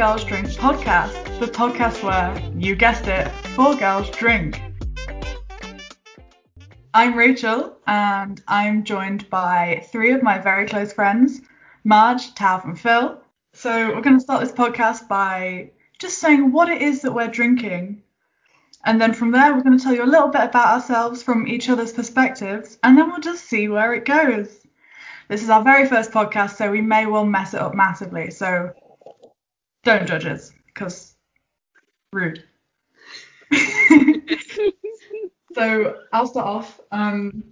Girls Drink podcast, the podcast where, you guessed it, four girls drink. I'm Rachel, and I'm joined by three of my very close friends, Marge, Tav, and Phil. So we're going to start this podcast by just saying what it is that we're drinking. And then from there, we're going to tell you a little bit about ourselves from each other's perspectives, and then we'll just see where it goes. This is our very first podcast, so we may well mess it up massively. So don't judge us, because rude. so I'll start off. Um,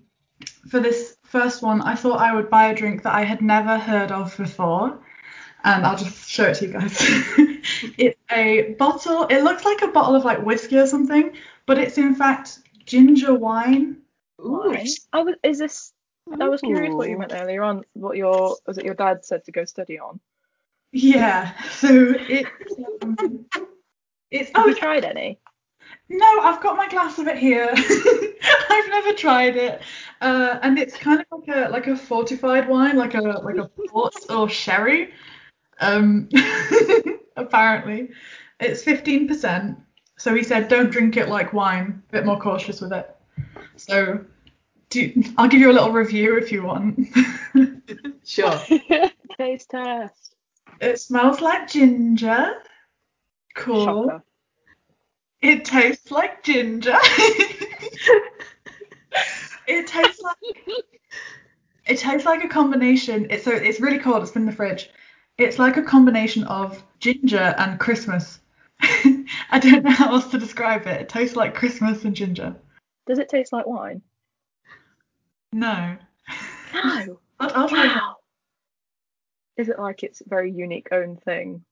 for this first one, I thought I would buy a drink that I had never heard of before, and I'll just show it to you guys. it's a bottle. It looks like a bottle of like whiskey or something, but it's in fact ginger wine. Ooh. I was, is this? I was curious what you meant earlier on. What your was it? Your dad said to go study on. Yeah. So it's um, it's. Have Oh, you tried any? no, I've got my glass of it here. I've never tried it, uh, and it's kind of like a like a fortified wine, like a like a port or sherry. Um, apparently, it's fifteen percent. So he said, don't drink it like wine. A bit more cautious with it. So, do I'll give you a little review if you want. Sure. Taste test. It smells like ginger. Cool. Shocker. It tastes like ginger. it tastes like it tastes like a combination. It's so it's really cold. It's been in the fridge. It's like a combination of ginger and Christmas. I don't know how else to describe it. It tastes like Christmas and ginger. Does it taste like wine? No. No. I'll, I'll try. Wow. Is it like its very unique own thing?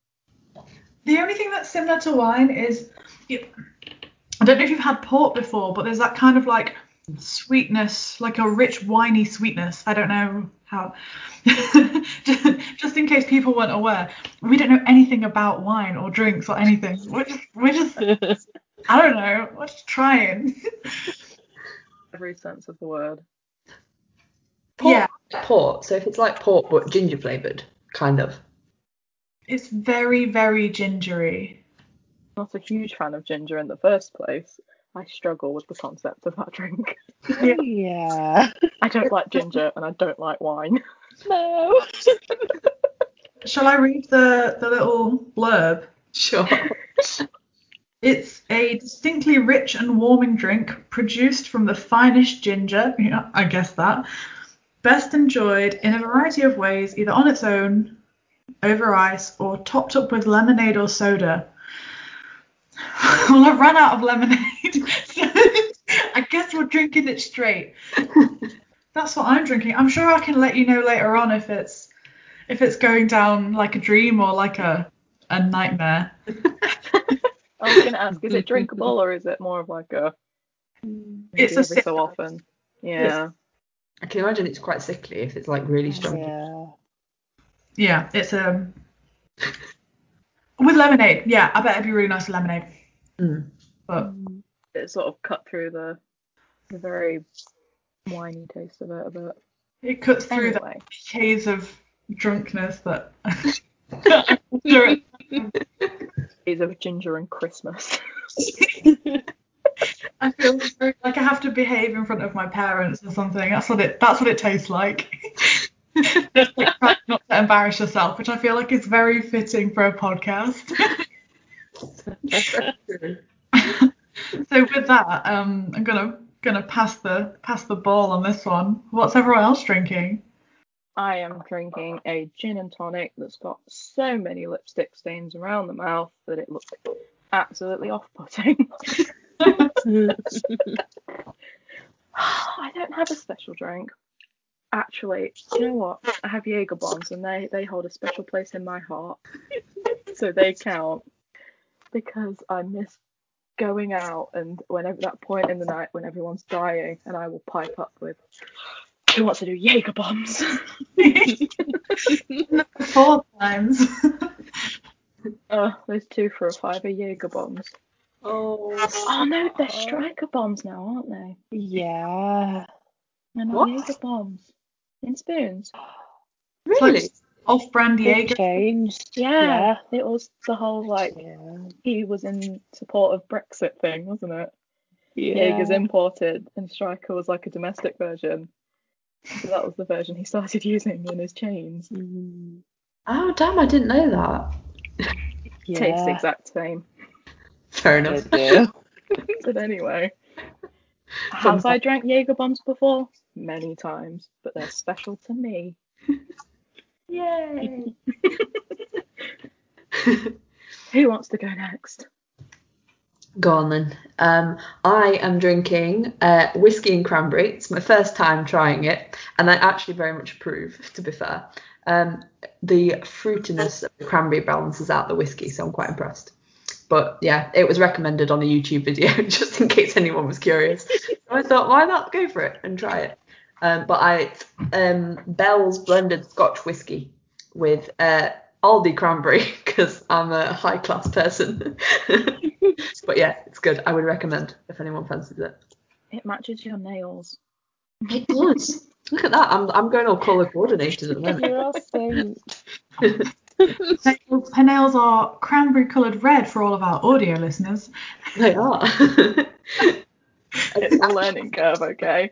The only thing that's similar to wine is, I don't know if you've had port before, but there's that kind of like sweetness, like a rich winey sweetness. I don't know how. just, just in case people weren't aware, we don't know anything about wine or drinks or anything. We're just, we're just, I don't know, we're just trying. Every sense of the word. Port, Yeah, Port. So if it's like port but ginger flavoured, kind of. it's very, very gingery. I'm Not a huge fan of ginger in the first place. I struggle with the concept of that drink. Yeah. I don't like ginger and I don't like wine. No. Shall I read the, the little blurb? Sure. It's a distinctly rich and warming drink produced from the finest ginger, yeah, I guess that, best enjoyed in a variety of ways, either on its own, over ice, or topped up with lemonade or soda. well, I've run out of lemonade, so I guess we're drinking it straight. That's what I'm drinking. I'm sure I can let you know later on if it's if it's going down like a dream or like a a nightmare. I was gonna ask, is it drinkable or is it more of like a It's a every sip. so often? Yeah. I can imagine it's quite sickly if it's like really strong. Yeah. Yeah, it's um with lemonade. Yeah, I bet it'd be really nice with lemonade. Mm. But It sort of cut through the the very winey taste of it a bit. it cuts through the haze of drunkenness that I'm sure it- days of ginger and Christmas. I feel like I have to behave in front of my parents or something. That's what it that's what it tastes like. Just like trying not to embarrass yourself, which I feel like is very fitting for a podcast. so with that, um, I'm gonna gonna pass the pass the ball on this one. What's everyone else drinking? I am drinking a gin and tonic that's got so many lipstick stains around the mouth that it looks absolutely off-putting. I don't have a special drink. Actually, you know what? I have Jaeger bombs and they, they hold a special place in my heart. So they count because I miss going out and whenever that point in the night when everyone's dying and I will pipe up with who wants to do Jaeger bombs? Four times. Oh, there's two for a fiver Jaeger bombs. Oh. Oh no, they're Strika bombs now, aren't they? Yeah. And What? Jaeger bombs in spoons. Really? off-brand Jaeger. changed. Yeah, it was the whole like Yeah. he was in support of Brexit thing, wasn't it? Yeah. Jaeger's imported and Strika was like a domestic version. So that was the version he started using in his chains. Mm, Oh damn! I didn't know that. Tastes yeah. exact same. Fair enough. But anyway. Fun Have I drank Jaeger bombs before? Many times, but they're special to me. Yay! Who wants to go next? Go on then. Um, I am drinking uh, whiskey and cranberry. It's my first time trying it, and I actually very much approve. To be fair, um, the fruitiness of the cranberry balances out the whiskey, so I'm quite impressed. But yeah, it was recommended on a YouTube video just in case anyone was curious. So I thought, why not go for it and try it? Um, but I um, Bell's blended Scotch whiskey with uh, Aldi cranberry because I'm a high class person. but yeah, it's good. I would recommend if anyone fancies it. It matches your nails. It does. Look at that. I'm I'm going all colour coordinated at the moment. You're all. Her nails- are cranberry coloured red for all of our audio listeners. They are. It's a learning curve, okay?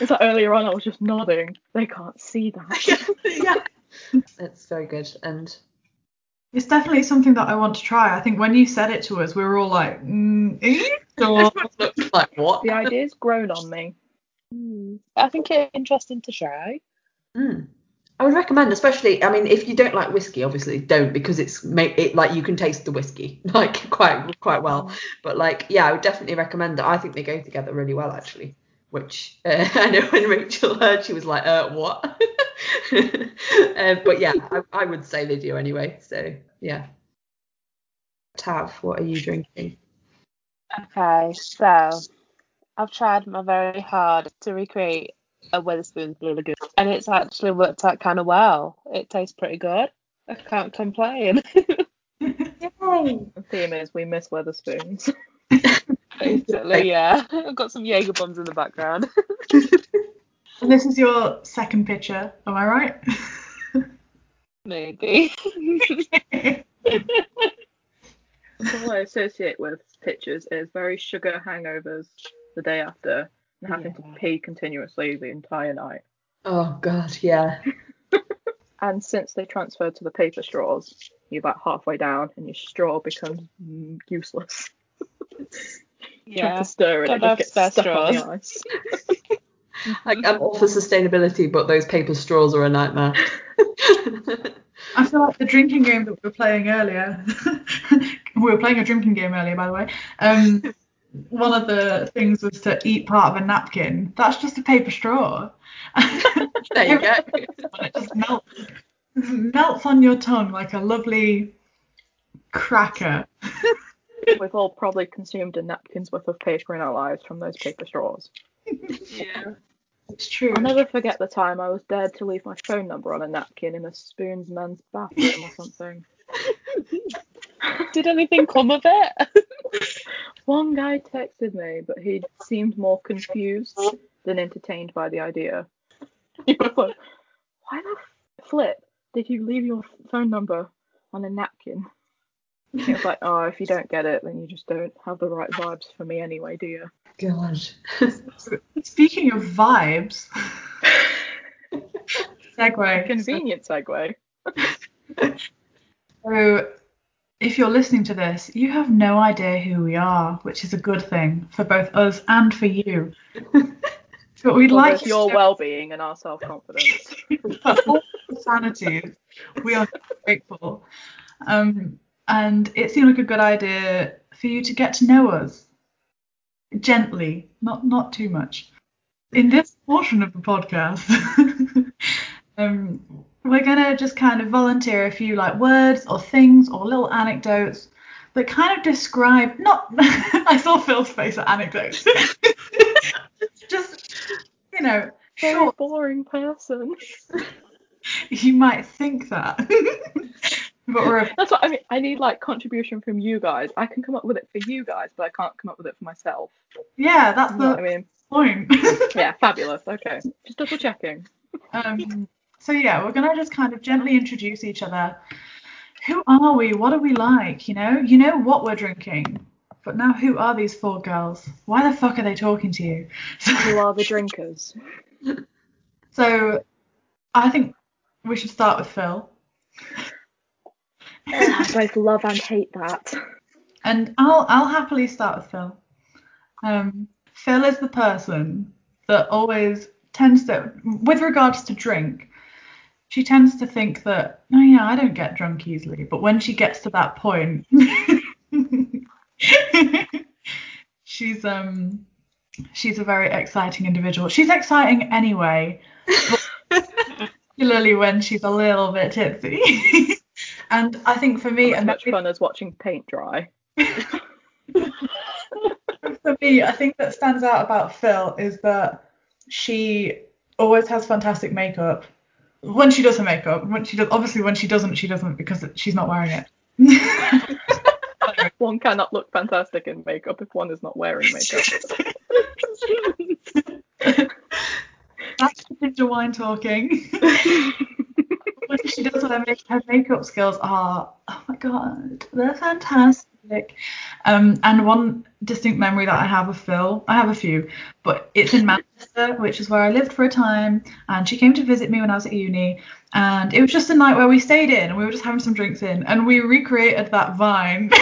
It's like earlier on I was just nodding. They can't see that. yeah. It's very good and It's definitely something that I want to try. I think when you said it to us, we were all like, mm, eh? Or- like what? The idea's grown on me. Mm. I think it's interesting to try. Mm. I would recommend, especially. I mean, if you don't like whiskey, obviously don't because it's it like you can taste the whiskey like quite quite well. But like, yeah, I would definitely recommend it. I think they go together really well, actually. Which uh, I know when Rachel heard, she was like, "Uh, what?" uh, but yeah, I, I would say they do anyway. So yeah. Tav, what are you drinking? Okay, so I've tried my very hard to recreate a Wetherspoons Blue Lagoon, and it's actually worked out kind of well. It tastes pretty good. I can't complain. The theme is we miss Wetherspoons. Basically, yeah. I've got some Jaeger bombs in the background. And this is your second picture, am I right? Maybe. All I associate with pictures is very sugar hangovers the day after and having Yeah. to pee continuously the entire night. Oh God, yeah. And since they transferred to the paper straws, you're about halfway down and your straw becomes mm, useless. Try yeah. to stir it, Don't it just have gets spare stuck on the straws. ice. Like, I'm all for sustainability, but those paper straws are a nightmare. I feel like the drinking game that we were playing earlier. we were playing a drinking game earlier, by the way. Um, one of the things was to eat part of a napkin. That's just a paper straw. there you go. it just melts, melts on your tongue like a lovely cracker. We've all probably consumed a napkin's worth of paper in our lives from those paper straws. Yeah. It's true. I'll never forget the time I was dared to leave my phone number on a napkin in a spoon's man's bathroom or something. Did anything come of it? One guy texted me, but he seemed more confused than entertained by the idea. He was like, Why the flip did you leave your phone number on a napkin? He was like, Oh, if you don't get it, then you just don't have the right vibes for me anyway, do you? God. Speaking of vibes, segue. Convenient segue. So, if you're listening to this, you have no idea who we are, which is a good thing for both us and for you. But we'd For like your well being and our self confidence. for all sanities. We are grateful. Um, and it seemed like a good idea for you to get to know us gently, not not too much. In this portion of the podcast, um, we're gonna just kind of volunteer a few like words or things or little anecdotes that kind of describe not. I saw Phil's face at anecdotes. just you know, Very short boring person. you might think that. but we're a, That's what I mean. I need like contribution from you guys. I can come up with it for you guys, but I can't come up with it for myself. yeah, that's You the what I mean? point. Yeah, fabulous. Okay, just double checking. um, So yeah, we're gonna just kind of gently introduce each other. Who are we? What are we like? You know, you know what we're drinking. But now, who are these four girls? Why the fuck are they talking to you? Who are the drinkers? So, I think we should start with Phil. I both love and hate that. And I'll I'll happily start with Phil. Um, Phil is the person that always tends to, with regards to drink, she tends to think that, oh yeah, I don't get drunk easily. But when she gets to that point, she's um she's a very exciting individual. She's exciting anyway, particularly when she's a little bit tipsy. and I think for me, As and much fun as watching paint dry. for me, I think that stands out about Phil is that she always has fantastic makeup. When she does her makeup, when she does, obviously when she doesn't, she doesn't because she's not wearing it. One cannot look fantastic in makeup if one is not wearing makeup. That's the ginger wine talking. when she does her, make- her makeup skills are, oh my god, they're fantastic. Um, and one distinct memory that I have of Phil, I have a few, but it's in Manchester, which is where I lived for a time. And she came to visit me when I was at uni, and it was just a night where we stayed in and we were just having some drinks in, and we recreated that vine.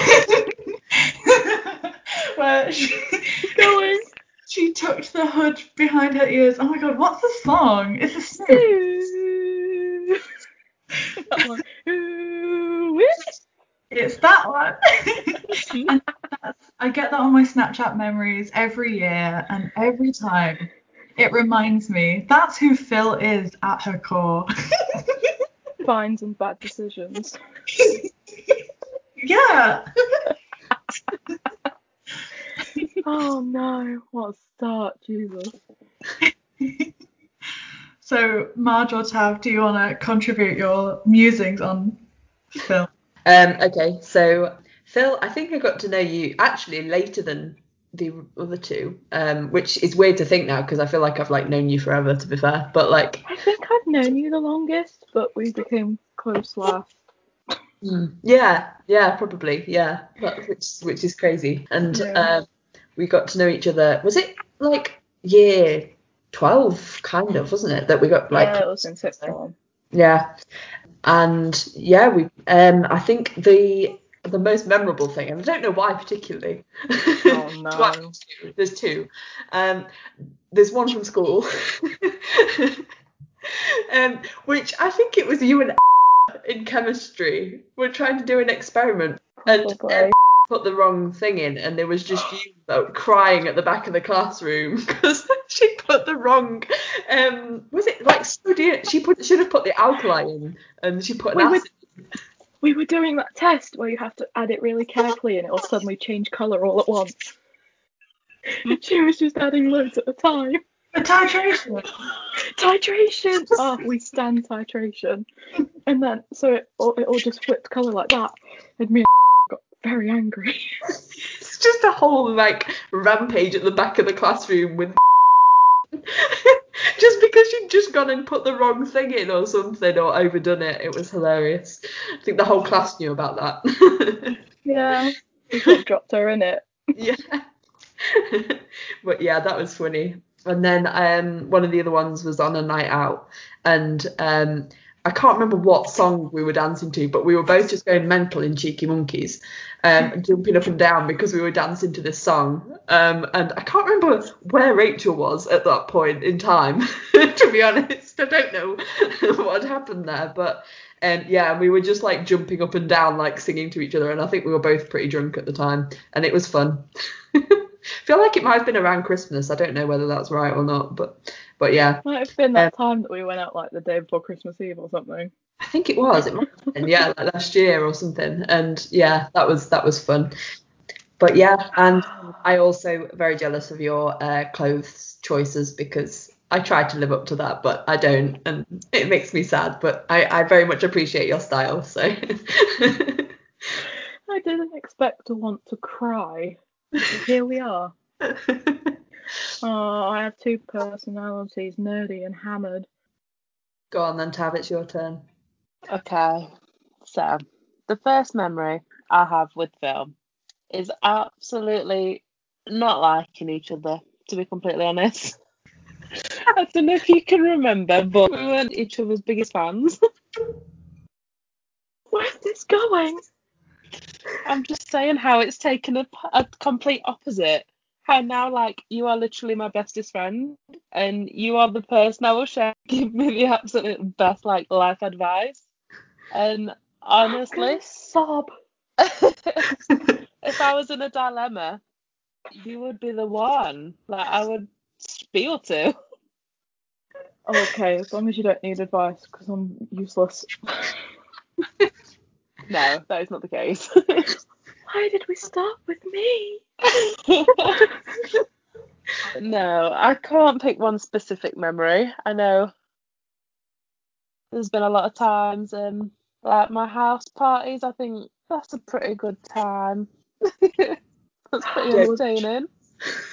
where she, Going. she tucked the hood behind her ears. Oh my god, what's the song? It's a song. That one. Ooh. It's that one. and I get that on my Snapchat memories every year, and every time it reminds me that's who Phil is at her core. Fines and bad decisions. yeah. Oh no, what a start, Jesus. So, Marge or Tav, do you want to contribute your musings on Phil? Um, okay, so Phil, I think I got to know you actually later than the other two, um, which is weird to think now because I feel like I've like known you forever. To be fair, but like, I think I've known you the longest, but we became close last. mm, yeah, yeah, probably, yeah, but, which which is crazy. And Yeah. um, we got to know each other. Was it like year twelve, kind of, wasn't it? That we got like yeah, it was in sixth form. Yeah. And yeah, we um I think the the most memorable thing, and I don't know why particularly. Oh, no. Well, there's two. Um there's one from school. um which I think it was you and in chemistry. We're trying to do an experiment. And Probably. Put the wrong thing in and there was just you like, crying at the back of the classroom because she put the wrong um was it like sodium she put should have put the alkali in and she put an We would- acid We were doing that test where you have to add it really carefully and it'll suddenly change colour all at once. she was just adding loads at a time. The titration. Titration! Oh, we stand titration. And then, so it all, it all just flipped colour like that. And me and got very angry. it's just a whole like rampage at the back of the classroom with just because she'd just gone and put the wrong thing in or something or overdone it it was hilarious i think the whole class knew about that Yeah. We dropped her in it. yeah. but yeah, that was funny. And then um, one of the other ones was on a night out, and um, I can't remember what song we were dancing to, but we were both just going mental in Cheeky Monkeys, um, jumping up and down because we were dancing to this song. Um, and I can't remember where Rachel was at that point in time, to be honest. I don't know what had happened there, but um, yeah, we were just like jumping up and down, like singing to each other, and I think we were both pretty drunk at the time, and it was fun. I feel like it might have been around Christmas. I don't know whether that's right or not, but but yeah, Might have been that time that we went out like the day before Christmas Eve or something. I think it was. It might have been, yeah, like last year or something. And yeah, that was that was fun. But yeah, and I also very jealous of your uh, clothes choices because I tried to live up to that, but I don't, and it makes me sad. But I, I very much appreciate your style. So I didn't expect to want to cry. Here we are. Oh, I have two personalities, nerdy and hammered. Go on then, Tav. It's your turn. Okay. So, the first memory I have with Phil is absolutely not liking each other, to be completely honest. I don't know if you can remember, but we weren't each other's biggest fans. Where's this going? I'm just saying how it's taken a, a complete opposite. How now, like, you are literally my bestest friend, and you are the person I will share, give me the absolute best, like, life advice. And honestly, Sob. if I was in a dilemma, you would be the one. Like, I would spiel to. Okay, as long as you don't need advice, because I'm useless. No, that is not the case. Why did we start with me? no, I can't pick one specific memory. I know there's been a lot of times, um, like my house parties. I think that's a pretty good time. that's pretty Yeah. entertaining.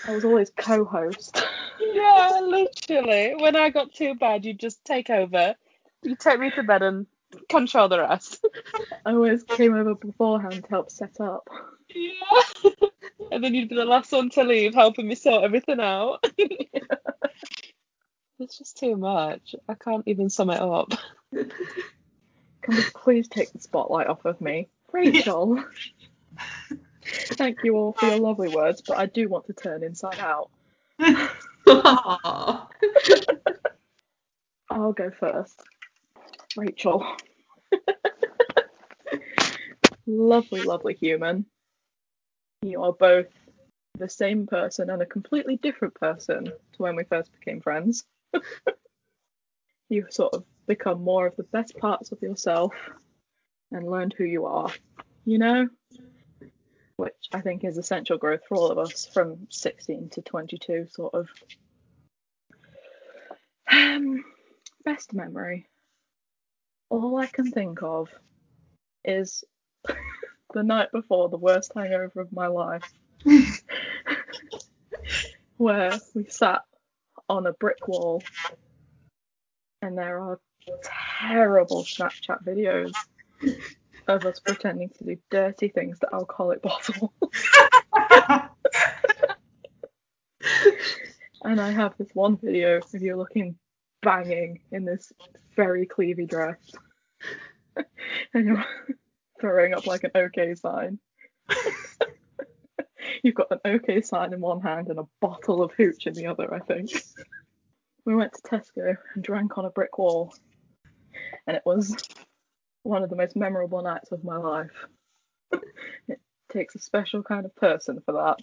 I was always co-host. Yeah, literally. When I got too bad, you just take over. You take me to bed and control the rest. I always came over beforehand to help set up. Yeah. and then you'd be the last one to leave, helping me sort everything out. it's just too much. I can't even sum it up. Can we please take the spotlight off of me? Rachel! Thank you all for your lovely words, but I do want to turn inside out. I'll go first. Rachel. lovely, lovely human. You are both the same person and a completely different person to when we first became friends. you sort of become more of the best parts of yourself and learned who you are, you know? Which I think is essential growth for all of us from 16 to 22, sort of. Um, best memory. All I can think of is the night before the worst hangover of my life, where we sat on a brick wall and there are terrible Snapchat videos of us pretending to do dirty things to alcoholic bottles. and I have this one video of you looking banging in this very cleavy dress. and you're throwing up like an OK sign. You've got an OK sign in one hand and a bottle of hooch in the other, I think. We went to Tesco and drank on a brick wall. And it was one of the most memorable nights of my life. It takes a special kind of person for that.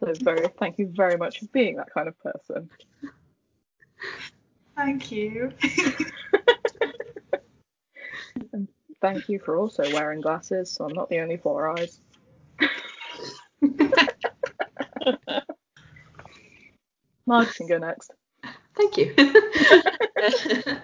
So very thank you very much for being that kind of person. Thank you. And thank you for also wearing glasses, so I'm not the only four eyes. Marge can go next. Thank you.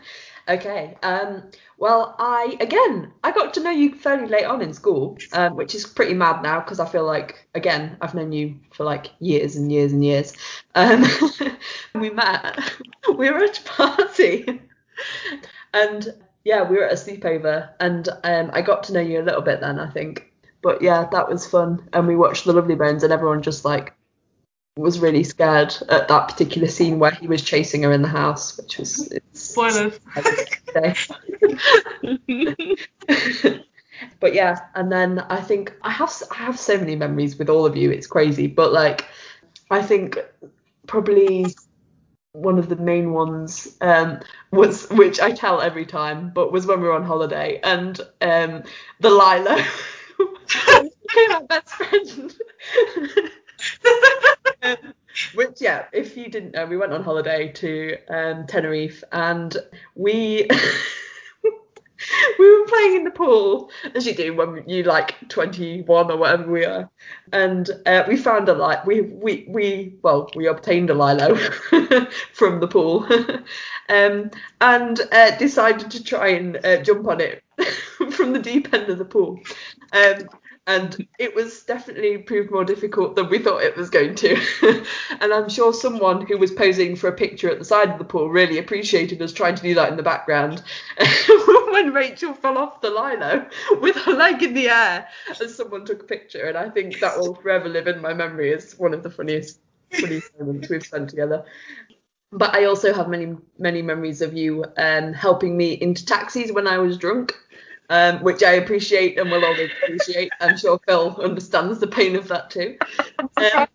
okay. Um, well, I again, I got to know you fairly late on in school, um, which is pretty mad now because I feel like again I've known you for like years and years and years. Um, we met. We were at a party, and yeah, we were at a sleepover, and um, I got to know you a little bit then, I think. But yeah, that was fun, and we watched The Lovely Bones, and everyone just like was really scared at that particular scene where he was chasing her in the house, which was it's, Spoilers. but yeah, and then I think I have I have so many memories with all of you. It's crazy, but like I think probably one of the main ones um, was which I tell every time, but was when we were on holiday and um, the lilo became our best friend. Which yeah, if you didn't know, we went on holiday to um, Tenerife and we we were playing in the pool as you do when you like 21 or whatever we are, and uh, we found a light. We we we well we obtained a lilo from the pool, um, and uh, decided to try and uh, jump on it from the deep end of the pool. Um, and it was definitely proved more difficult than we thought it was going to. and I'm sure someone who was posing for a picture at the side of the pool really appreciated us trying to do that in the background. when Rachel fell off the lino with her leg in the air as someone took a picture, and I think that will forever live in my memory as one of the funniest, funniest moments we've spent together. But I also have many, many memories of you um, helping me into taxis when I was drunk um, which I appreciate and will always appreciate. I'm sure Phil understands the pain of that too. Um,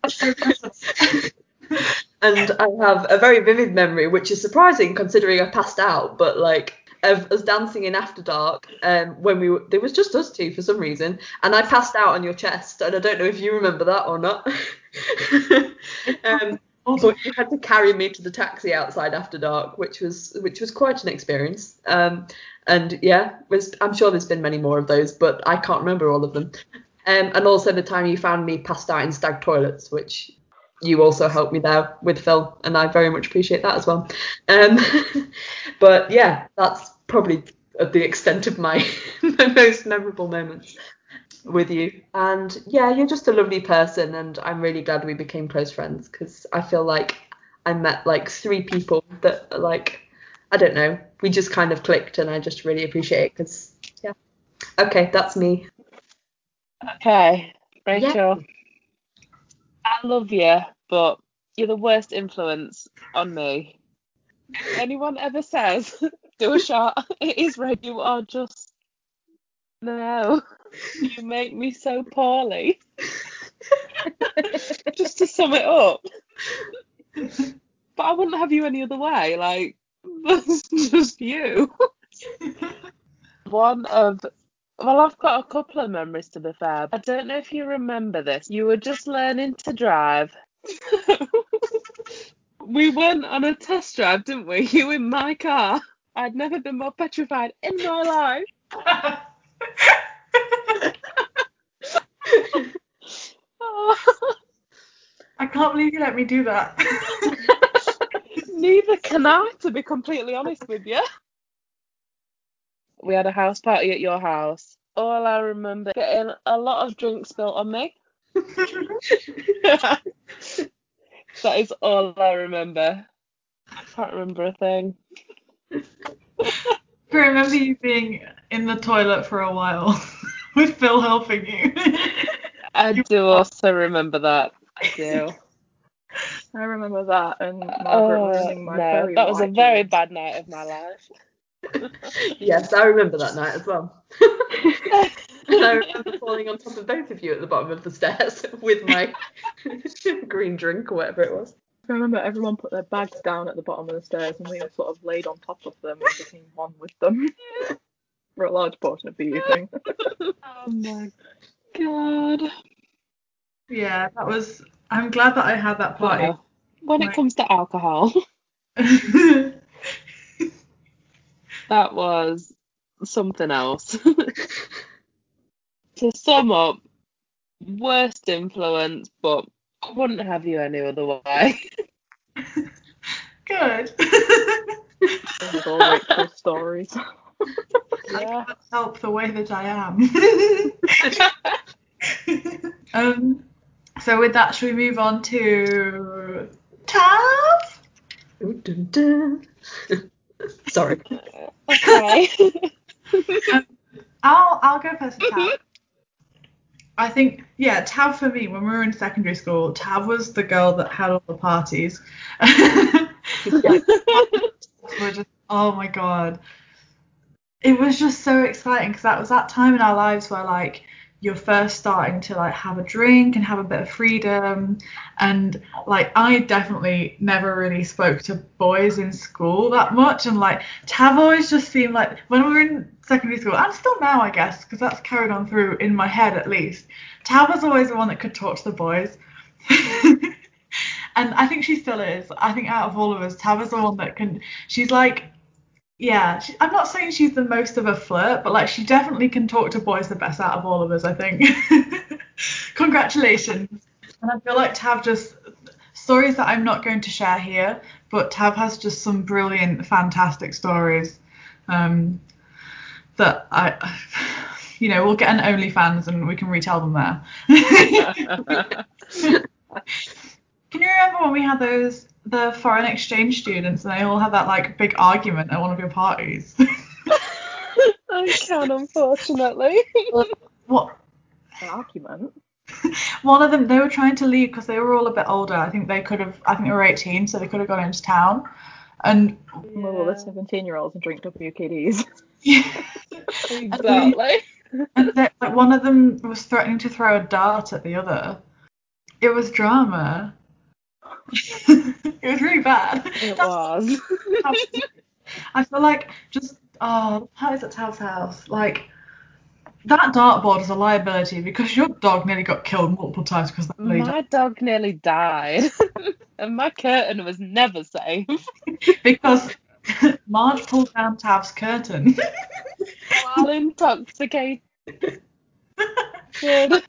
and I have a very vivid memory, which is surprising considering I passed out, but like of us dancing in After Dark um, when we were, there was just us two for some reason, and I passed out on your chest, and I don't know if you remember that or not. um, but you had to carry me to the taxi outside After Dark, which was which was quite an experience. Um, and yeah, I'm sure there's been many more of those, but I can't remember all of them. Um, and also the time you found me passed out in stag toilets, which you also helped me there with Phil, and I very much appreciate that as well. Um, but yeah, that's probably the extent of my, my most memorable moments with you. And yeah, you're just a lovely person, and I'm really glad we became close friends because I feel like I met like three people that like I don't know, we just kind of clicked, and I just really appreciate it because yeah. Okay, that's me. Okay, Rachel. Yeah. I love you, but you're the worst influence on me. Anyone ever says, do a shot, it is red, you are just. No. You make me so poorly. just to sum it up. But I wouldn't have you any other way. Like, that's just you. One of well, I've got a couple of memories to be fair. I don't know if you remember this. You were just learning to drive. we went on a test drive, didn't we? You in my car. I'd never been more petrified in my life. I can't believe you let me do that. Neither can I, to be completely honest with you. We had a house party at your house. All I remember getting a lot of drinks spilt on me. that is all I remember. I can't remember a thing. I remember you being in the toilet for a while with Phil helping you. I do also remember that. I do. I remember that and Margaret oh, ruining my no, That was a very bad night of my life. yes, I remember that night as well. and I remember falling on top of both of you at the bottom of the stairs with my green drink or whatever it was. I remember everyone put their bags down at the bottom of the stairs and we all sort of laid on top of them and became one with them for a large portion of the evening. oh my god. Yeah, that was I'm glad that I had that party. Well, when it comes to alcohol, that was something else. to sum up, worst influence, but I wouldn't have you any other way. Good. All stories. Yeah. I can't help the way that I am. um, so with that, should we move on to Tav? Sorry. Okay. um, I'll I'll go first. Tav. I think yeah, Tav for me when we were in secondary school, Tav was the girl that had all the parties. like, were just oh my god, it was just so exciting because that was that time in our lives where like you're first starting to like have a drink and have a bit of freedom. And like I definitely never really spoke to boys in school that much. And like Tav always just seemed like when we were in secondary school and still now I guess because that's carried on through in my head at least Tav was always the one that could talk to the boys. And I think she still is. I think out of all of us Tav is the one that can she's like yeah, she, I'm not saying she's the most of a flirt, but like she definitely can talk to boys the best out of all of us, I think. Congratulations. And I feel like Tav just stories that I'm not going to share here, but Tav has just some brilliant, fantastic stories um, that I you know, we'll get an OnlyFans and we can retell them there. Can you remember when we had those the foreign exchange students and they all had that like big argument at one of your parties? I can, unfortunately. what? An argument. One of them, they were trying to leave because they were all a bit older. I think they could have, I think they were 18, so they could have gone into town. And Well, the 17 year olds and drink WKDs. yeah, Exactly. and they, like one of them was threatening to throw a dart at the other. It was drama. it was really bad. It was. I feel like just oh, how is it Tav's house? Like that dartboard is a liability because your dog nearly got killed multiple times because that My dog nearly died, and my curtain was never safe. because Marge pulled down Tav's curtain. While intoxicated. Never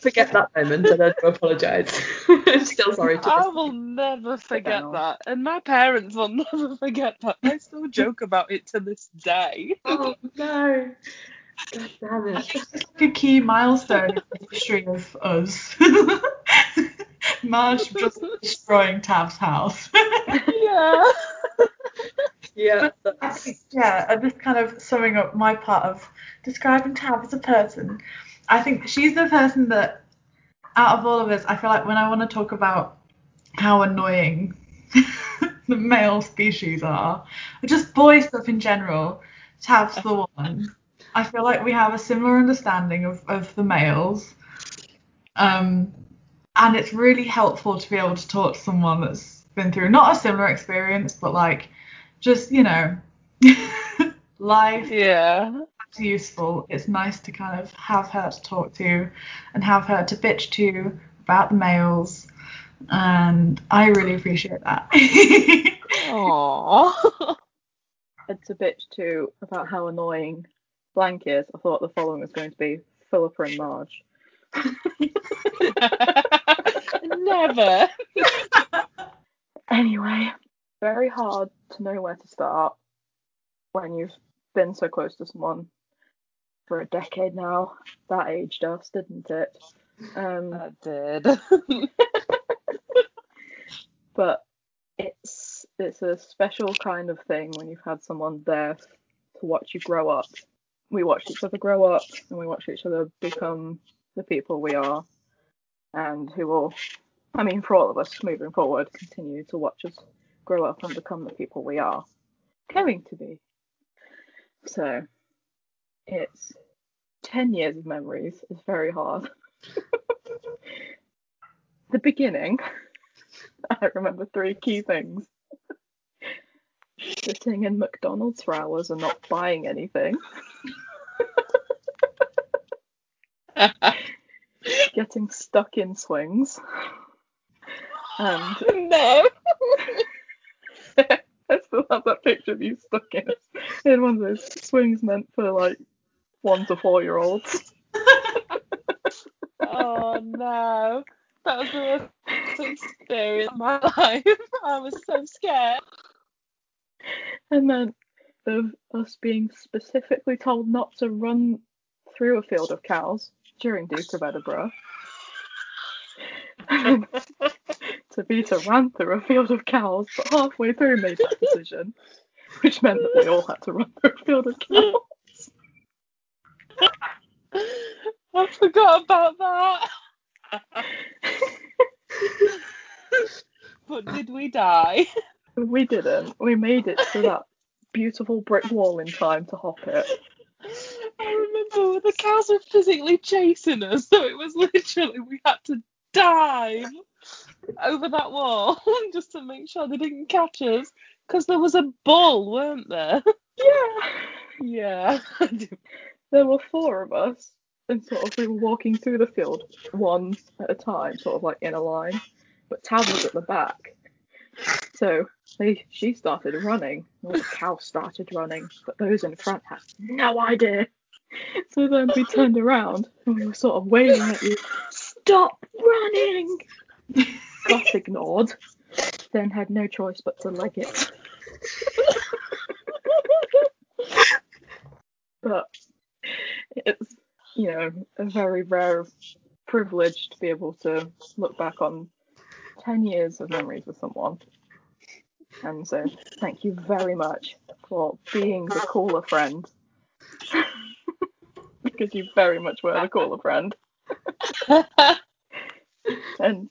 forget that moment, and I do apologise. I'm still sorry to I will never forget that, and my parents will never forget that. I still joke about it to this day. Oh no. God damn it. It's like a key milestone in the history of us. Marge just destroying Tav's house. Yeah. Yeah. Yeah, and just kind of summing up my part of describing Tav as a person, I think she's the person that, out of all of us, I feel like when I want to talk about how annoying the male species are, or just boy stuff in general, Tav's the one. I feel like we have a similar understanding of, of the males. Um, and it's really helpful to be able to talk to someone that's been through not a similar experience, but like just, you know, life Yeah. is useful. It's nice to kind of have her to talk to and have her to bitch to about the males. And I really appreciate that. Aww. And to bitch too about how annoying blank is, I thought the following was going to be Philippa and Marge. Never. Anyway, very hard to know where to start when you've been so close to someone for a decade now. That aged us, didn't it? Um, I did. but it's it's a special kind of thing when you've had someone there to watch you grow up. We watched each other grow up, and we watched each other become the people we are, and who will, I mean, for all of us moving forward, continue to watch us grow up and become the people we are going to be. So, it's ten years of memories. It's very hard. the beginning. I remember three key things. Sitting in McDonald's for hours and not buying anything. Getting stuck in swings. And no. Still have that picture of you stuck in in one of those swings meant for like one to four year olds. Oh no. That was the worst experience of my life. I was so scared. And then of us being specifically told not to run through a field of cows during Duke of Edinburgh. To be to run through a field of cows, but halfway through made that decision, which meant that we all had to run through a field of cows. I forgot about that. but did we die? We didn't. We made it to that beautiful brick wall in time to hop it. I remember the cows were physically chasing us, so it was literally we had to dive over that wall just to make sure they didn't catch us. Because there was a bull, weren't there? Yeah. Yeah. There were four of us, and sort of we were walking through the field one at a time, sort of like in a line. But Tav was at the back. So they, she started running, all the cow started running, but those in front had no idea. So then we turned around and we were sort of waving at you, stop running! Got ignored, then had no choice but to leg it. but it's you know, a very rare privilege to be able to look back on 10 years of memories with someone. And so, thank you very much for being the cooler friend. because you very much were the cooler friend. and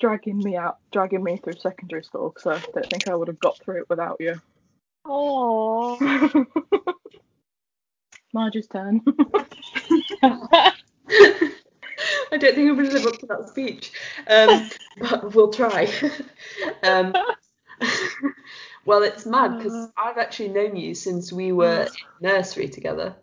dragging me out, dragging me through secondary school because I don't think I would have got through it without you. Oh. Marge's turn. I don't think I'm going to live up to that speech, um, but we'll try. um, well, it's mad because I've actually known you since we were in nursery together,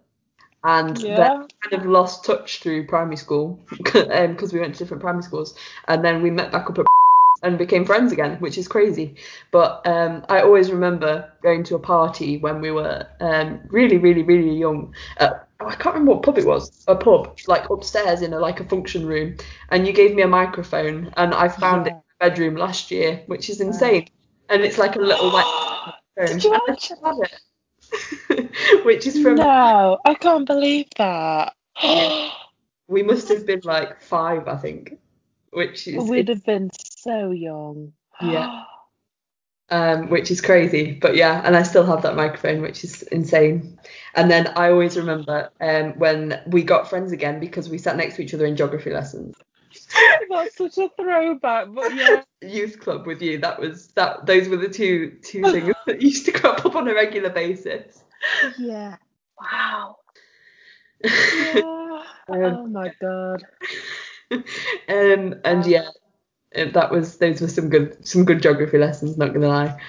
and Yeah. then kind of lost touch through primary school because we went to different primary schools, and then we met back up at and became friends again, which is crazy. But um, I always remember going to a party when we were um, really, really, really young. Uh, I can't remember what pub it was. A pub, like upstairs in a like a function room, and you gave me a microphone, and I found it in my bedroom last year, which is insane. And it's like a little like. Did you actually? it. which is from No, I can't believe that. we must have been like five, I think. Which is We'd have been so young. Yeah. um, which is crazy. But yeah, and I still have that microphone, which is insane. And then I always remember um, when we got friends again because we sat next to each other in geography lessons. That's such a throwback, but yeah. Youth club with you. That was that. Those were the two two things that used to crop up on a regular basis. Yeah. wow. Yeah. Um, oh my god. um, and yeah, uh, that was those were some good some good geography lessons. Not gonna lie.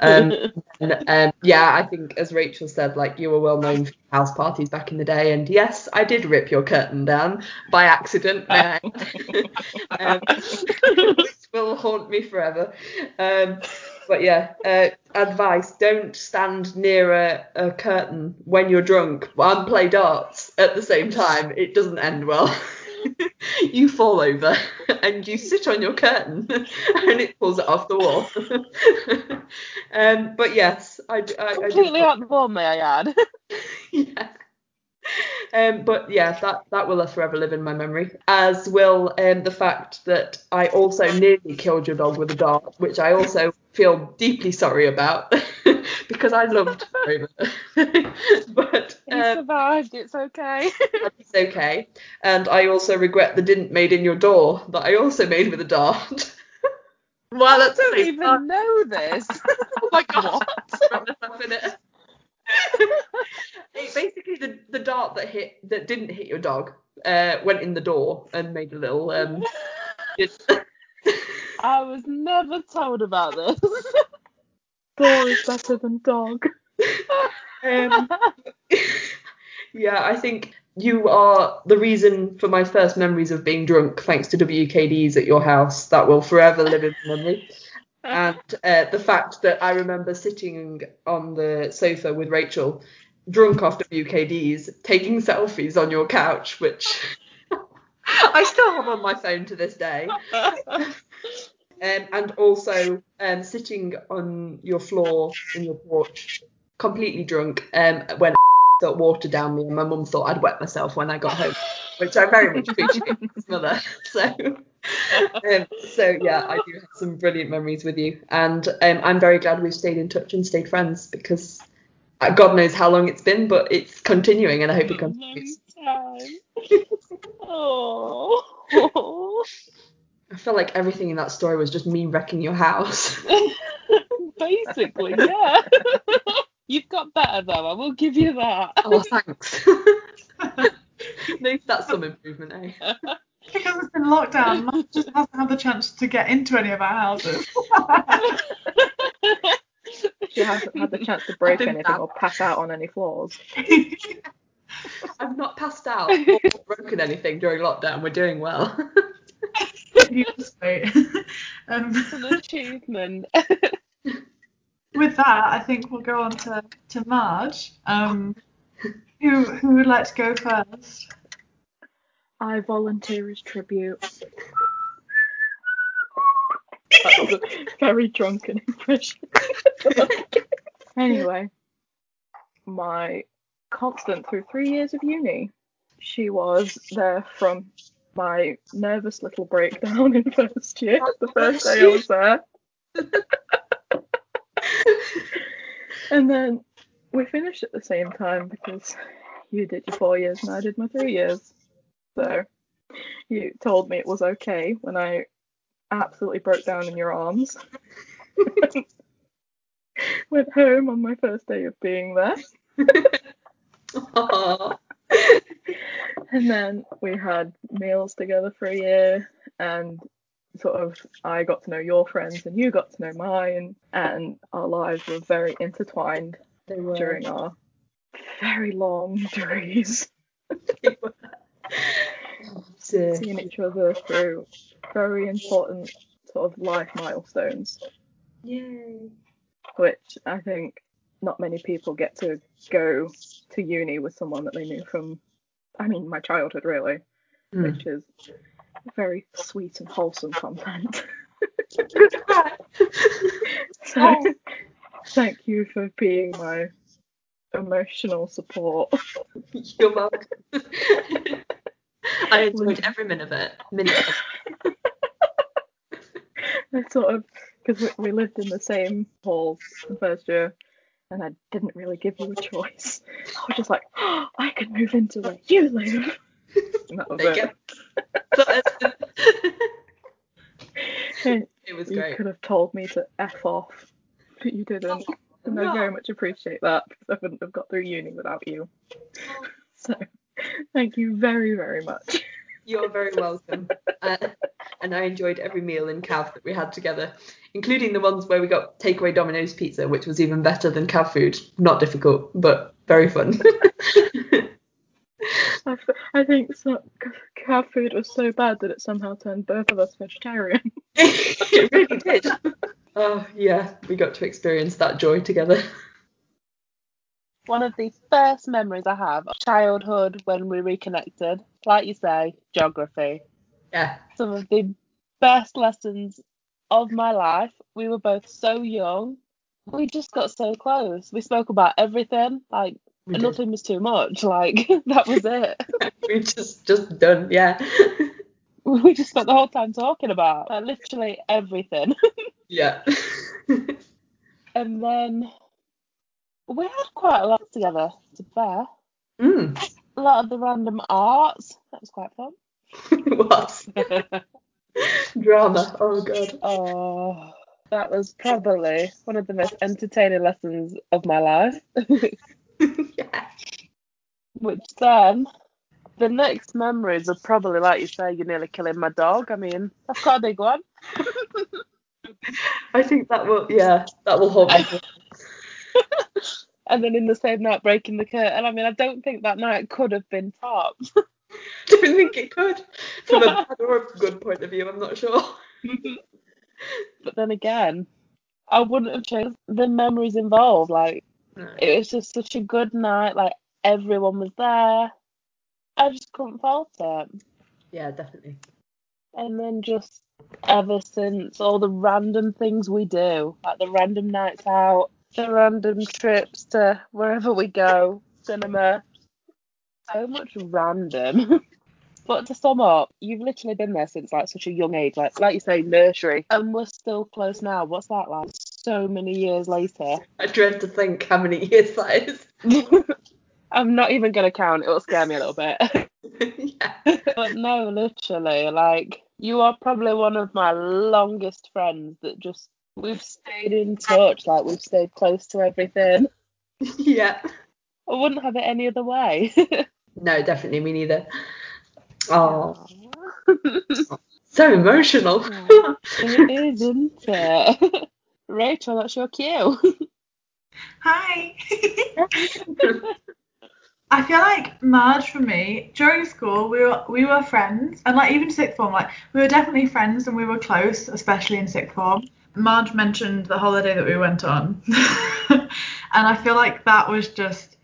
Um, and, um, yeah, I think as Rachel said, like you were well known for house parties back in the day, and yes, I did rip your curtain down by accident, may I add. um, which will haunt me forever. Um, but yeah, uh, advice: don't stand near a, a curtain when you're drunk and play darts at the same time. It doesn't end well. you fall over and you sit on your curtain and it pulls it off the wall. um, but yes, I, I, I Completely out the ball, may I add? yeah. Um, but yeah, that that will forever live in my memory, as will um, the fact that I also nearly killed your dog with a dart, which I also feel deeply sorry about because I loved Rover. but He um, survived, it's okay. it's okay. And I also regret the didn't made in your door that I also made with a dart. Well, I that's don't even know this. Oh my god. Basically, the, the dart that hit that didn't hit your dog uh, went in the door and made a little um. I was never told about this. Door is better than dog. um, yeah, I think you are the reason for my first memories of being drunk, thanks to WKDs at your house. That will forever live in memory. And uh, the fact that I remember sitting on the sofa with Rachel, drunk off WKDs, taking selfies on your couch, which I still have on my phone to this day. Um, and also um, sitting on your floor in your porch, completely drunk, um, when got water down me, and my mum thought I'd wet myself when I got home, which I very much appreciate mother. So, um, so yeah, I do have some brilliant memories with you, and um, I'm very glad we've stayed in touch and stayed friends because uh, God knows how long it's been, but it's continuing, and I hope it continues. oh. I feel like everything in that story was just me wrecking your house. Basically, yeah. You've got better though, I will give you that. oh, thanks. Maybe that's some improvement, eh? Because it's been lockdown, Mum just hasn't had the chance to get into any of our houses. She hasn't had the chance to break anything bad. or pass out on any floors. I've not passed out or broken anything during lockdown. We're doing well. You just wait. um, It's an achievement. with that, I think we'll go on to, to Marge. Um, who who would like to go first? I volunteer as tribute. That was a very drunken impression. anyway, my constant through three years of uni she was there from my nervous little breakdown in first year, the first day I was there. and then we finished at the same time because you did your four years and I did my three years. So you told me it was okay when I absolutely broke down in your arms. Went home on my first day of being there. And then we had meals together for a year and sort of I got to know your friends and you got to know mine and our lives were very intertwined were. during our very long Dear. seeing each other through very important sort of life milestones, Yay. which I think not many people get to go to uni with someone that they knew from, I mean, my childhood really, Mm. which is very sweet and wholesome content. So thank you for being my emotional support. You're welcome. I enjoyed every minute of it. Minute of I sort of because we, we lived in the same halls the first year, and I didn't really give you a choice. I was just like, oh, I could move into where you live. And that was There it. go. But, And it was you great. You could have told me to f off, but you didn't. Oh, and I very much appreciate that because I wouldn't have got through uni without you. Oh. So thank you very, very much. You're very welcome. Uh, and I enjoyed every meal in Cav that we had together, including the ones where we got takeaway Domino's pizza, which was even better than Cav food. Not difficult, but very fun. I think so, food was so bad that it somehow turned both of us vegetarian. it really did. Oh yeah, we got to experience that joy together. One of the first memories I have of childhood when we reconnected, like you say, geography. Yeah. Some of the best lessons of my life. We were both so young. We just got so close. We spoke about everything. Like nothing was too much. Like that was it. we just just done. Yeah. we just spent the whole time talking about like, literally everything. yeah. And then we had quite a lot together, to be fair. mm, A lot of the random arts. That was quite fun. was drama. Oh god. oh, that was probably one of the most entertaining lessons of my life. yeah. Which then, the next memories are probably like you say, you're nearly killing my dog. I mean, that's quite a big one. I think that will. Yeah, that will hold. me. And then in the same night, breaking the curtain. I mean, I don't think that night could have been topped. don't think it could. From a bad or a good point of view, I'm not sure. But then again, I wouldn't have changed the memories involved. Like, No. it was just such a good night. Like, everyone was there. I just couldn't fault it. Yeah, definitely. And then just ever since, all the random things we do, like the random nights out, the random trips to wherever we go, cinema, so much random. but to sum up, you've literally been there since like such a young age, like like you say, nursery, and we're still close now. What's that like? So many years later. I dread to think how many years that is. I'm not even gonna count. It'll scare me a little bit. yeah. but no, literally, like you are probably one of my longest friends that just we've stayed in touch, like we've stayed close to everything. Yeah. I wouldn't have it any other way. No, definitely me neither. Oh, so emotional. it is, isn't it? Rachel, that's your cue. Hi. I feel like Marge for me during school we were we were friends and like even sixth form like we were definitely friends and we were close especially in sixth form. Marge mentioned the holiday that we went on and I feel like that was just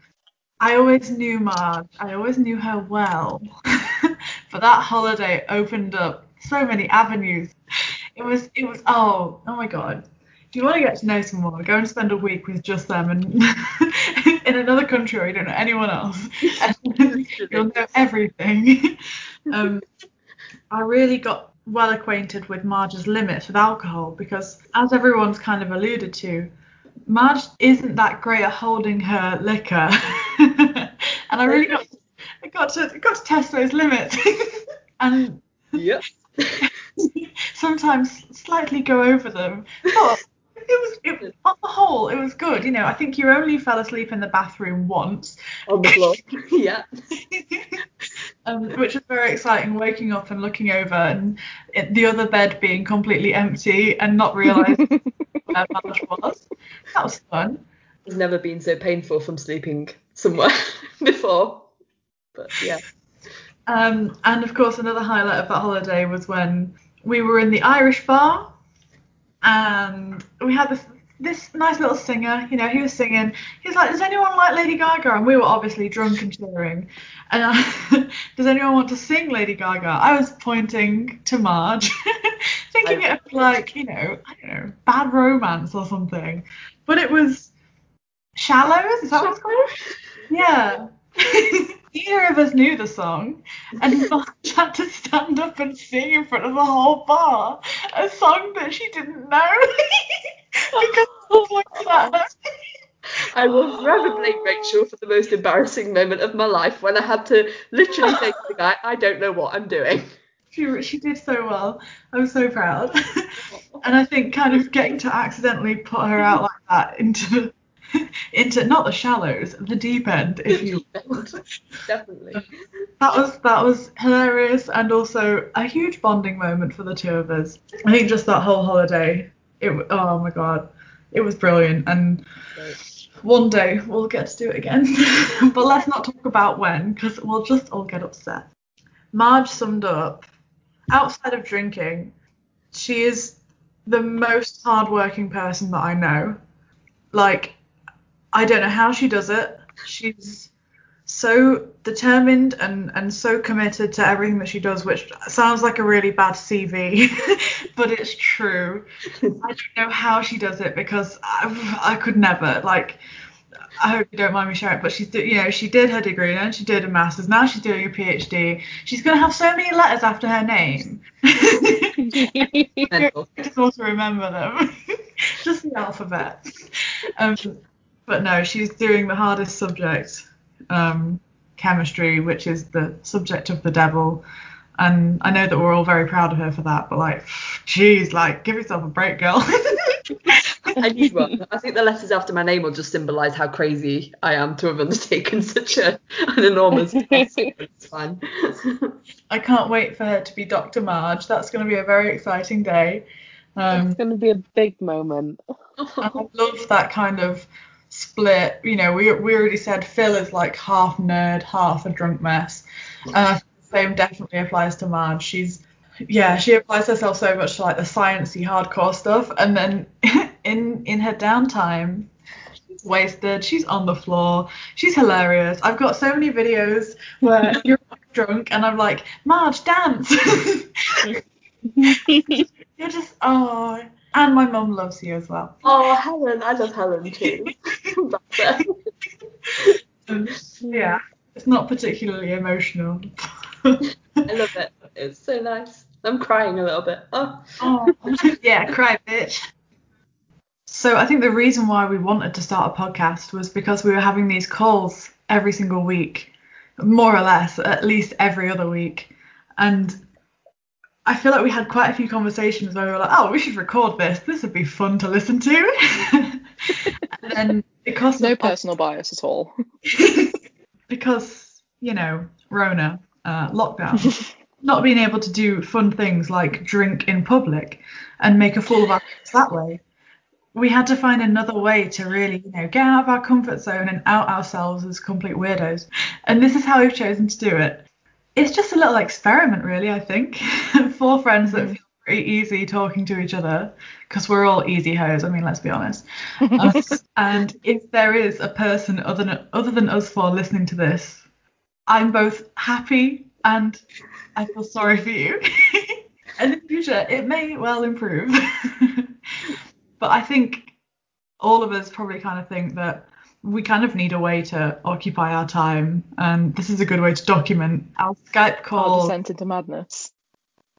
I always knew Marge I always knew her well but that holiday opened up so many avenues. It was it was oh oh my god If you want to get to know someone, go and spend a week with just them and in another country where you don't know anyone else. And you'll know everything. Um, I really got well acquainted with Marge's limits with alcohol because, as everyone's kind of alluded to, Marge isn't that great at holding her liquor, and I really got I got to got to test those limits, and Yep. sometimes slightly go over them. But it was it, on the whole it was good. You know, I think you only fell asleep in the bathroom once, On the floor. yeah. Um, which was very exciting. Waking up and looking over and it, the other bed being completely empty and not realising where Marge was. That was fun. It's never been so painful from sleeping somewhere before. But yeah. Um, and of course, another highlight of that holiday was when we were in the Irish bar, and we had this this nice little singer. You know, he was singing. He was like, "Does anyone like Lady Gaga?" And we were obviously drunk and cheering. And I, uh, does anyone want to sing Lady Gaga? I was pointing to Marge, thinking it be like, you know, I don't know, Bad Romance or something. But it was Shallows. Is that what it's called? Yeah. Neither of us knew the song, and Marge had to stand up and sing in front of the whole bar a song that she didn't know because of like that. I will forever blame Rachel for the most embarrassing moment of my life when I had to literally say to the guy, I don't know what I'm doing. She she did so well. I was so proud, and I think kind of getting to accidentally put her out like that into into not the shallows, the deep end, if you will. Definitely. that was that was hilarious and also a huge bonding moment for the two of us. I think just that whole holiday, it oh my god, it was brilliant and one day we'll get to do it again. but let's not talk about when because we'll just all get upset. Marge summed up outside of drinking, she is the most hardworking person that I know. Like, I don't know how she does it. She's so determined and, and so committed to everything that she does, which sounds like a really bad CV, but it's true. I don't know how she does it because I, I could never. Like, I hope you don't mind me sharing, but she's you know she did her degree and she did a master's. Now she's doing a PhD. She's gonna have so many letters after her name. Just also remember them. just the alphabet. Um, but no, she's doing the hardest subject, um, chemistry, which is the subject of the devil. And I know that we're all very proud of her for that, but like, geez, like, give yourself a break, girl. I need one. I think the letters after my name will just symbolise how crazy I am to have undertaken such a, an enormous task. It's fine. I can't wait for her to be Dr. Marge. That's going to be a very exciting day. Um, It's going to be a big moment. I love that kind of split. You know, we we already said Phil is like half nerd, half a drunk mess. And I think the same definitely applies to Marge. She's yeah, she applies herself so much to like the sciencey hardcore stuff, and then in in her downtime, she's wasted. She's on the floor. She's hilarious. I've got so many videos where you're drunk, and I'm like, Marge, dance. you're just oh, and my mum loves you as well. Oh, Helen, I love Helen too. Um, yeah, it's not particularly emotional. I love it. It's so nice. I'm crying a little bit. Oh. oh, yeah, cry, bitch. So I think the reason why we wanted to start a podcast was because we were having these calls every single week, more or less, at least every other week, and I feel like we had quite a few conversations where we were like, oh, we should record this. This would be fun to listen to. and then because No personal bias at all. because you know Rona uh, lockdown, not being able to do fun things like drink in public and make a fool of ourselves that way, we had to find another way to really you know get out of our comfort zone and out ourselves as complete weirdos. And this is how we've chosen to do it. It's just a little experiment, really. I think four friends that feel pretty easy talking to each other because we're all easy hoes. I mean, let's be honest. Um, and if there is a person other than other than us four listening to this, I'm both happy and I feel sorry for you. and in the future, it may well improve. But I think all of us probably kind of think that we kind of need a way to occupy our time, and this is a good way to document our Skype Our call. descent into madness.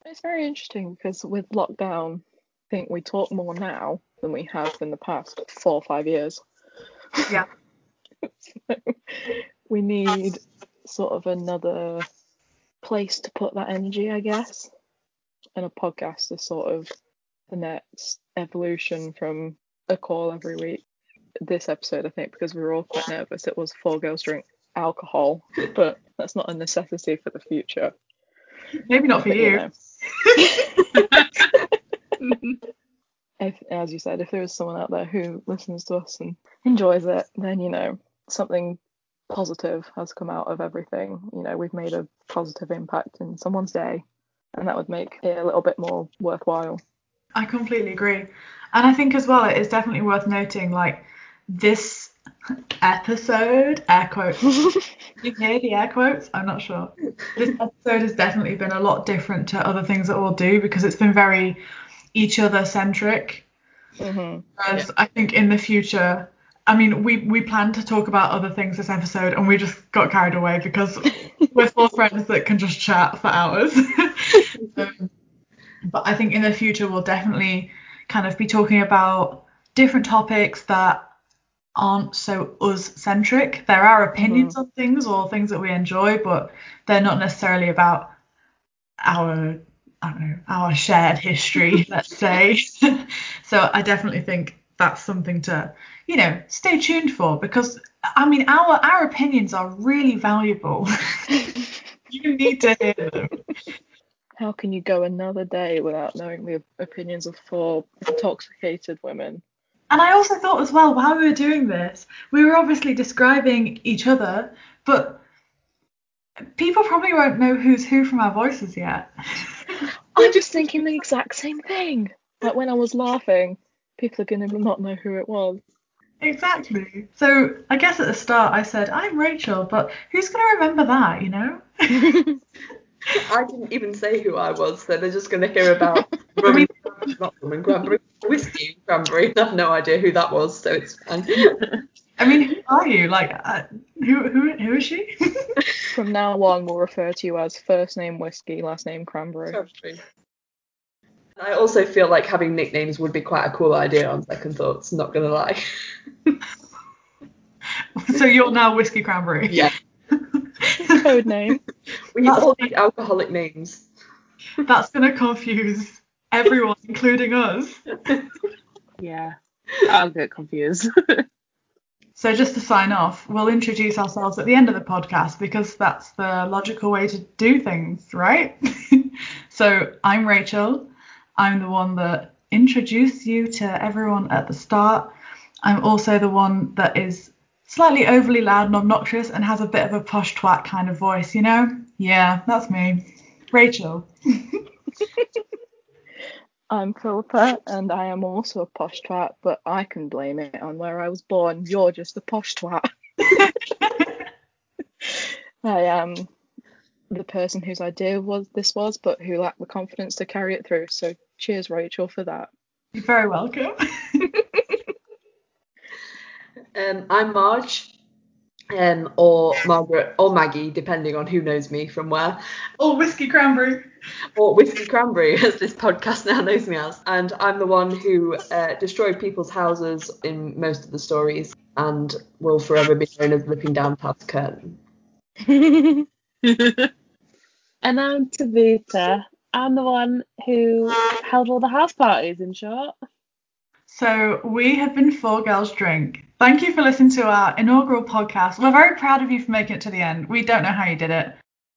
It's very interesting because with lockdown, I think we talk more now than we have in the past four or five years. Yeah. So we need sort of another place to put that energy, I guess. And a podcast is sort of the next evolution from a call every week. This episode, I think, because we were all quite nervous, it was four girls drink alcohol, but that's not a necessity for the future. Maybe not for But, you. know. if, as you said, if there is someone out there who listens to us and enjoys it, then you know something positive has come out of everything. You know, we've made a positive impact in someone's day, and that would make it a little bit more worthwhile. I completely agree. And I think as well, it is definitely worth noting like this episode, air quotes. you hear the air quotes? I'm not sure. This episode has definitely been a lot different to other things that we'll do because it's been very each other centric. hmm Whereas I think in the future, I mean, we we planned to talk about other things this episode and we just got carried away because we're four friends that can just chat for hours. Um, but I think in the future we'll definitely kind of be talking about different topics that aren't so us centric. There are opinions mm-hmm. on things or things that we enjoy, but they're not necessarily about our I don't know, our shared history, let's say. so I definitely think that's something to, you know, stay tuned for because I mean our our opinions are really valuable. you need to hear them. How can you go another day without knowing the opinions of four intoxicated women? And I also thought as well, while we were doing this, we were obviously describing each other, but people probably won't know who's who from our voices yet. I'm just thinking the exact same thing. Like when I was laughing, people are gonna not know who it was. exactly. So I guess at the start I said, I'm Rachel, but who's going to remember that, you know? I didn't even say who I was, so they're just going to hear about rum and, not rum and cranberry, whiskey and cranberry. I have no idea who that was, so it's fine. I mean, who are you? Like, uh, who, who, who is she? From now on, we'll refer to you as first name whiskey, last name cranberry. Cranberry. I also feel like having nicknames would be quite a cool idea on second thoughts, not going to lie. so you're now Whiskey Cranberry. Yeah. Code name. We all need alcoholic names. That's going to confuse everyone, including us. Yeah. I'll get confused. So just to sign off, we'll introduce ourselves at the end of the podcast because that's the logical way to do things, right? so I'm Rachel. I'm the one that introduced you to everyone at the start. I'm also the one that is slightly overly loud and obnoxious and has a bit of a posh twat kind of voice, you know? Yeah, that's me. Rachel. I'm Philippa, and I am also a posh twat, but I can blame it on where I was born. You're just a posh twat. I am the person whose idea was this was, but who lacked the confidence to carry it through. So cheers, Rachel, for that. You're very welcome. Um, I'm Marge, um, or Margaret, or Maggie, depending on who knows me from where, Or Whiskey Cranberry. or Whiskey Cranberry, as this podcast now knows me as. And I'm the one who uh, destroyed people's houses in most of the stories, and will forever be known as Lipping Down Past Curtain. and I'm Tabitha. I'm the one who held all the house parties, in short. So we have been Four Girls Drink. Thank you for listening to our inaugural podcast. We're very proud of you for making it to the end. We don't know how you did it.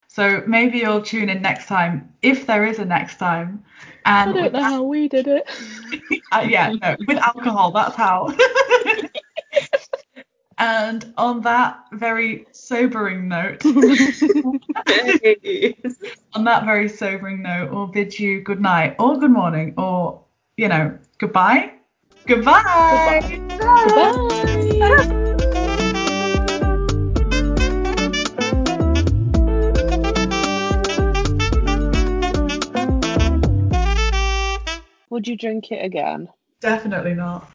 So maybe you'll tune in next time, if there is a next time. And I don't know how we did it. uh, yeah, no, with alcohol, that's how. and on that very sobering note, on that very sobering note, we'll bid you good night or good morning or, you know, goodbye. Goodbye. Goodbye. Would you drink it again? Definitely not.